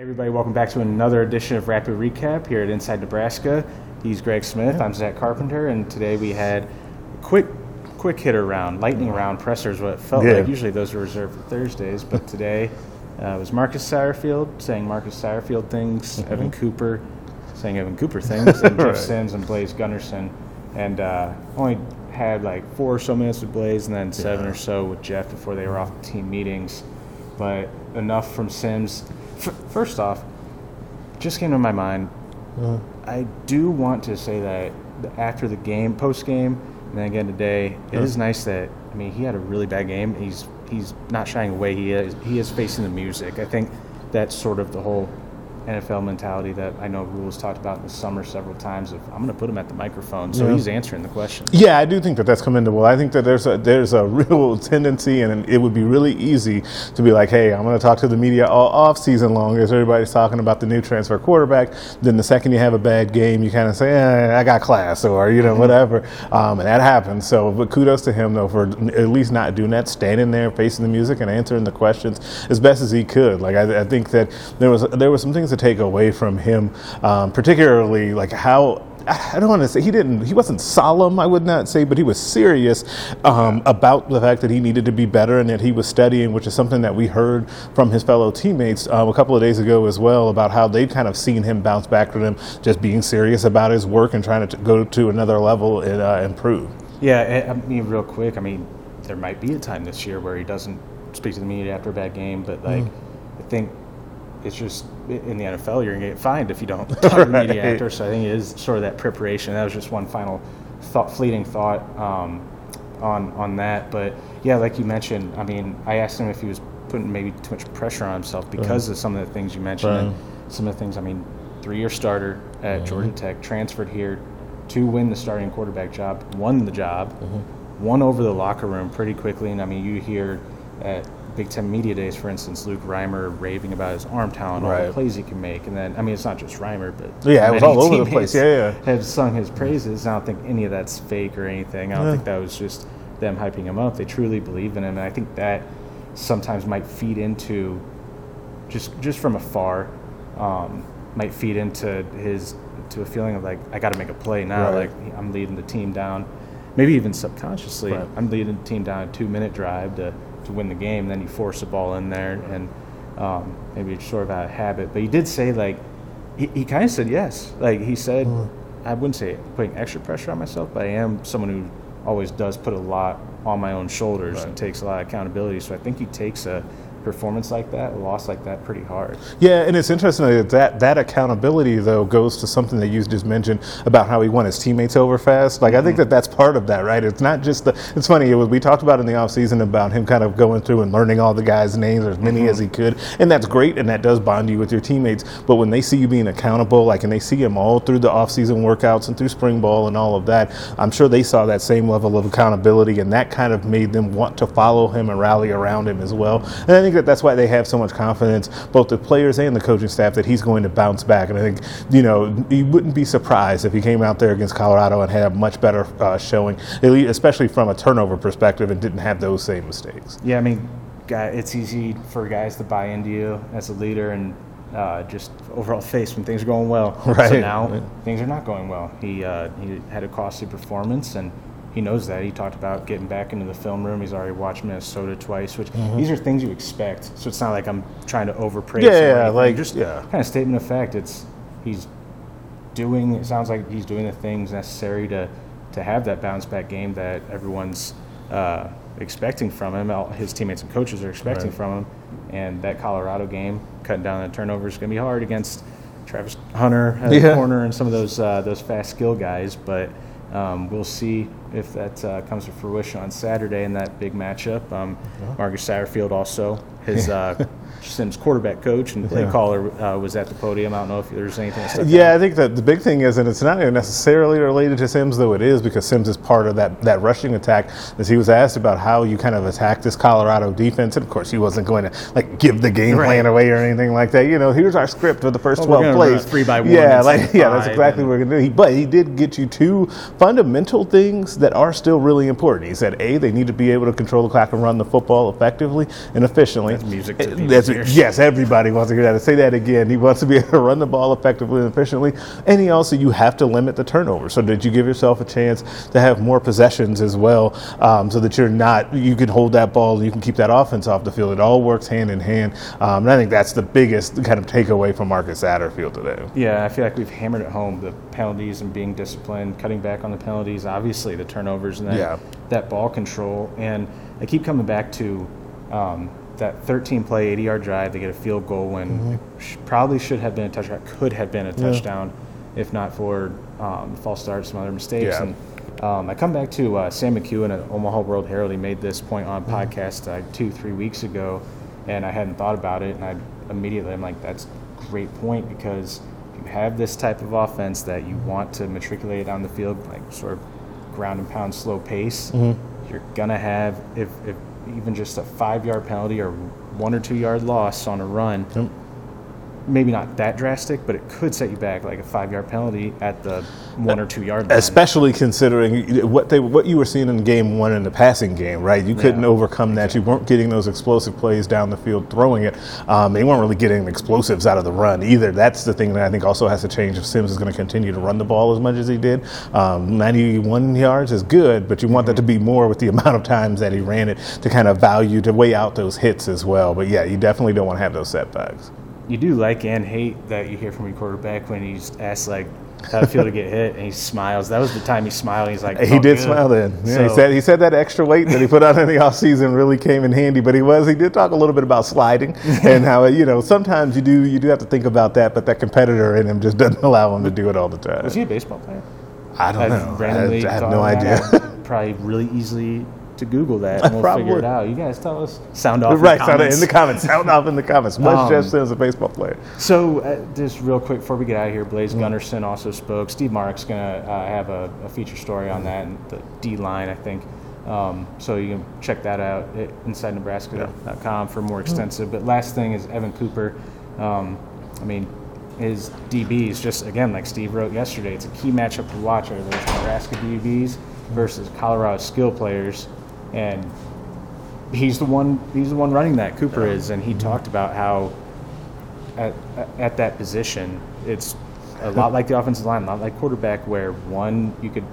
Hey everybody, welcome back to another edition of Rapid Recap here at Inside Nebraska. He's Greg Smith, I'm Zack Carpenter, and today we had a quick quick hitter round, lightning round pressers, what it felt Yeah. like. Usually those are reserved for Thursdays, but today uh, was Marcus Satterfield saying Marcus Satterfield things, Evan Cooper saying Evan Cooper things, and Jeff Right. Sims and Blaise Gunnerson. And uh, only had like four or so minutes with Blaise and then seven or so with Jeff before they were off team meetings. But enough from Sims. F- first off, just came to my mind. Uh-huh. I do want to say that after the game, post game, and then again today, it is uh-huh. nice that I mean he had a really bad game. He's he's not shying away. He is he is facing the music. I think that's sort of the whole NFL mentality that I know Rhule's talked about in the summer several times. Of I'm going to put him at the microphone, so Yeah. he's answering the question. Yeah, I do think that that's commendable. I think that there's a there's a real tendency, and it would be really easy to be like, "Hey, I'm going to talk to the media all off season long as everybody's talking about the new transfer quarterback." Then the second you have a bad game, you kind of say, eh, "I got class," or you know, whatever, um, and that happens. So, but kudos to him though for at least not doing that, standing there facing the music and answering the questions as best as he could. Like I, I think that there was there was some things to take away from him, um, particularly like how I don't want to say he didn't. He wasn't solemn. I would not say, but he was serious um, about the fact that he needed to be better and that he was studying, which is something that we heard from his fellow teammates um, a couple of days ago as well about how they'd kind of seen him bounce back from them just being serious about his work and trying to t- go to another level and uh, improve. Yeah, I I mean, real quick. I mean, there might be a time this year where he doesn't speak to the media after a bad game, but like, I think it's just in the NFL, you're gonna get fined if you don't talk to the media Right. after. So I think it is sort of that preparation. That was just one final thought, fleeting thought um, on on that. But yeah, like you mentioned, I mean, I asked him if he was putting maybe too much pressure on himself because of some of the things you mentioned and some of the things. I mean, three-year starter at Georgia Tech, transferred here to win the starting quarterback job, won the job, won over the locker room pretty quickly. And I mean, you hear at Big Ten Media Days, for instance, Luke Reimer raving about his arm talent, all the plays he can make. And then, I mean, it's not just Reimer, but Yeah, it was all over the place. Yeah, yeah. Have sung his praises. I don't think any of that's fake or anything. I don't Yeah. think that was just them hyping him up. They truly believe in him. And I think that sometimes might feed into just just from afar um, might feed into his to a feeling of like I got to make a play now. Right. Like I'm leading the team down, maybe even subconsciously. Right. I'm leading the team down a two minute drive to to win the game. Then you force the ball in there, and um, maybe it's sort of out of habit. But he did say like he, he kind of said yes. Like he said, I wouldn't say putting extra pressure on myself, but I am someone who always does put a lot on my own shoulders and takes a lot of accountability. So I think he takes a performance like that, loss like that, pretty hard. Yeah, and it's interesting that that, that accountability though goes to something that you just mentioned about how he won his teammates over fast. Like I think mm-hmm. that that's part of that, right? It's not just the. It's funny. It was, we talked about in the offseason about him kind of going through and learning all the guys' names, as many as mm-hmm. he could, and that's great, and that does bond you with your teammates. But when they see you being accountable, like and they see him all through the offseason workouts and through spring ball and all of that, I'm sure they saw that same level of accountability, and that kind of made them want to follow him and rally around him as well. And I think that that's why they have so much confidence, both the players and the coaching staff, that he's going to bounce back. And I think, you know, you wouldn't be surprised if he came out there against Colorado and had a much better uh, showing, especially from a turnover perspective, and didn't have those same mistakes. Yeah, I mean, it's easy for guys to buy into you as a leader and uh, just overall face when things are going well. So Right. now Right. things are not going well. He uh, he had a costly performance and. He knows that. He talked about getting back into the film room. He's already watched Minnesota twice, which these are things you expect. So it's not like I'm trying to overpraise. Yeah, him yeah, like, just yeah. kind of statement of fact. It's he's doing. It sounds like he's doing the things necessary to to have that bounce back game that everyone's uh, expecting from him. All his teammates and coaches are expecting Right. from him. And that Colorado game, cutting down the turnovers, is going to be hard against Travis Hunter at the corner and some of those uh, those fast skill guys. But um, we'll see if that uh, comes to fruition on Saturday in that big matchup. Um, Marcus Satterfield also his uh, Sims quarterback coach and play Yeah. caller uh, was at the podium. I don't know if there's anything. that Yeah. I think that the big thing is, and it's not even necessarily related to Sims, though it is, because Sims is part of that, that rushing attack. As he was asked about how you kind of attack this Colorado defense, and of course he wasn't going to like give the game Right. plan away or anything like that. You know, here's our script for the first Well, twelve gonna run a plays. three by one Yeah, like yeah, that's exactly what we're gonna do. He, but he did get you two fundamental things that are still really important. He said, a, they need to be able to control the clock and run the football effectively and efficiently. That's music to And Yes, everybody wants to hear that. Say that again. He wants to be able to run the ball effectively and efficiently, and he also you have to limit the turnover so that you give yourself a chance to have more possessions as well, um, so that you're not you can hold that ball, you can keep that offense off the field. It all works hand in hand, um, and I think that's the biggest kind of takeaway from Marcus Satterfield today. Yeah, I feel like we've hammered it home the penalties and being disciplined, cutting back on the penalties, obviously the turnovers and that, Yeah. that ball control. And I keep coming back to um, that 13 play, 80 yard drive. They get a field goal when it sh- probably should have been a touchdown, could have been a touchdown if not for um, false start, some other mistakes. Yeah. And um, I come back to uh, Sam McKewon at Omaha World Herald. He made this point on a podcast uh, two, three weeks ago, and I hadn't thought about it. And I immediately, I'm like, that's a great point because if you have this type of offense that you want to matriculate on the field, like sort of ground and pound, slow pace, you're gonna have if, if even just a five yard penalty or one or two yard loss on a run. Maybe not that drastic, but it could set you back like a five yard penalty at the one or two yard line. Especially considering what they what you were seeing in game one in the passing game, right? You couldn't Yeah. overcome that. You weren't getting those explosive plays down the field throwing it. Um, they weren't really getting explosives out of the run either. That's the thing that I think also has to change if Sims is going to continue to run the ball as much as he did. Um, 91 yards is good, but you want that to be more with the amount of times that he ran it to kind of value to weigh out those hits as well. But yeah, you definitely don't want to have those setbacks. You do like and hate that you hear from your quarterback when he's asked like how to feel to get hit and he smiles. That was the time he smiled. He's like, He "Oh, did good." smile then. Yeah, he said he said that extra weight that he put on in the offseason really came in handy. But he was he did talk a little bit about sliding and how you know sometimes you do you do have to think about that, but that competitor in him just doesn't allow him to do it all the time. Was he a baseball player? I don't I've know. I, randomly I have no idea. Probably really easily to Google that and we'll Probably. figure it out. You guys tell us. Sound off. in the right, sound it comments. in the comments. Sound off in the comments. Was Um, Jeff Sims a baseball player? So, uh, just real quick before we get out of here, Blaise Mm-hmm. Gunnerson also spoke. Steve Marik's going to uh, have a, a feature story on that, and the D line, I think. Um, so you can check that out at InsideNebraska.com for more extensive. But last thing is Evan Cooper. Um, I mean, his DBs, just again, like Steve wrote yesterday, it's a key matchup to watch. Are those Nebraska DBs versus Colorado skill players? And he's the one. He's the one running that. Cooper is, and he talked about how at, at that position, it's a lot like the offensive line, a lot like quarterback, where one you could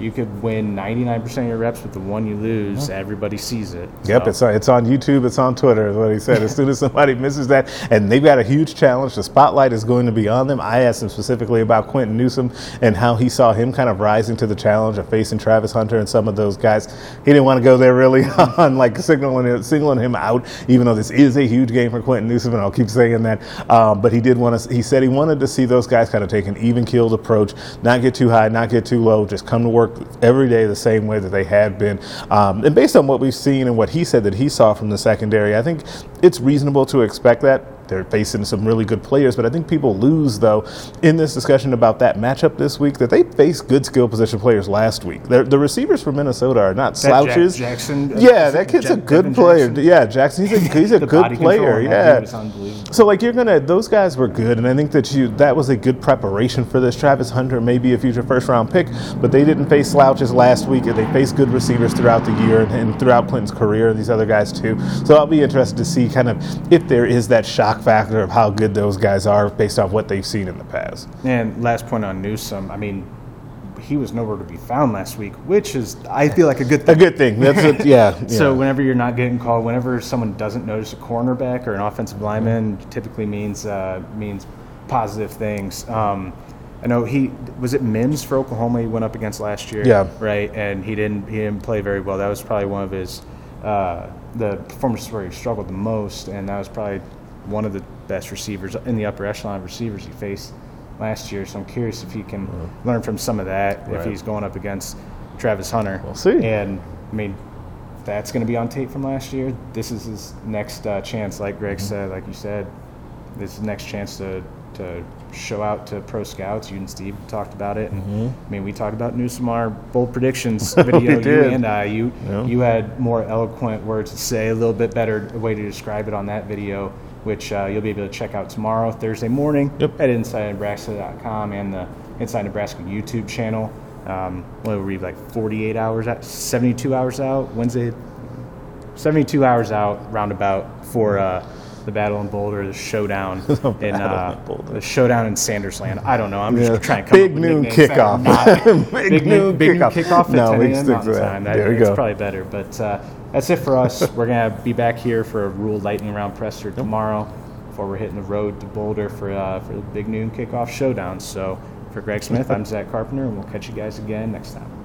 you could win 99% of your reps, but the one you lose, everybody sees it. Yep, it's on, it's on YouTube, it's on Twitter, is what he said. As soon as somebody misses that, and they've got a huge challenge, the spotlight is going to be on them. I asked him specifically about Quinton Newsome and how he saw him kind of rising to the challenge of facing Travis Hunter and some of those guys. He didn't want to go there really on like signaling it, singling him out, even though this is a huge game for Quinton Newsome, and I'll keep saying that. Um, but he did want to. He said he wanted to see those guys kind of take an even keeled approach, not get too high, not get too low, just come to work every day the same way that they had been. Um, and based on what we've seen and what he said that he saw from the secondary, I think it's reasonable to expect that. They're facing some really good players, but I think people lose though in this discussion about that matchup this week that they faced good skill position players last week. They're, the receivers for Minnesota are not That Jack- slouches. Jackson, uh, yeah, that kid's a good Devin player. Jackson? Yeah, Jackson. He's a he's a good player. Yeah, dude was unbelievable. so like you're gonna those guys were good, and I think that you that was a good preparation for this. Travis Hunter may be a future first round pick, but they didn't face slouches last week, and they faced good receivers throughout the year and, and throughout Quinton's career, and these other guys too. So I'll be interested to see kind of if there is that shock factor of how good those guys are based off what they've seen in the past. And last point on Newsome, I mean, he was nowhere to be found last week, which is, I feel like a good thing. A good thing. That's it. Yeah. yeah. So whenever you're not getting called, whenever someone doesn't notice a cornerback or an offensive lineman, typically means uh, means positive things. Um, I know he was it Mims for Oklahoma. He went up against last year, Yeah. right, and he didn't he didn't play very well. That was probably one of his uh, the performances where he struggled the most, and that was probably one of the best receivers in the upper echelon of receivers he faced last year. So I'm curious if he can learn from some of that if he's going up against Travis Hunter. We'll see. And I mean, that's going to be on tape from last year. This is his next uh, chance, like Greg Mm-hmm. said, like you said, this is next chance to to show out to pro scouts. You and Steve talked about it. And, I mean, we talked about Newsome our bold predictions video. you Mm-hmm. and I. You Yeah. you had more eloquent words to say, a little bit better way to describe it on that video. Which uh, you'll be able to check out tomorrow, Thursday morning, Yep. at InsideNebraska.com and the Inside Nebraska YouTube channel. Um, what were we like 48 hours out, 72 hours out Wednesday, 72 hours out roundabout for uh, the battle in Boulder, the showdown in battle uh, Boulder. the showdown in Sandersland. I don't know. I'm just Yeah. trying to come Big up with noon nicknames that are kickoff. not- Big big, noon, big noon kickoff. kickoff at No, 10 we stick to that. time. That- There we it's go. probably better, but uh, that's it for us. We're gonna be back here for a Rhule Lightning Round presser tomorrow before we're hitting the road to Boulder for uh, for the big noon kickoff showdown. So for Greg Smith, I'm Zach Carpenter, and we'll catch you guys again next time.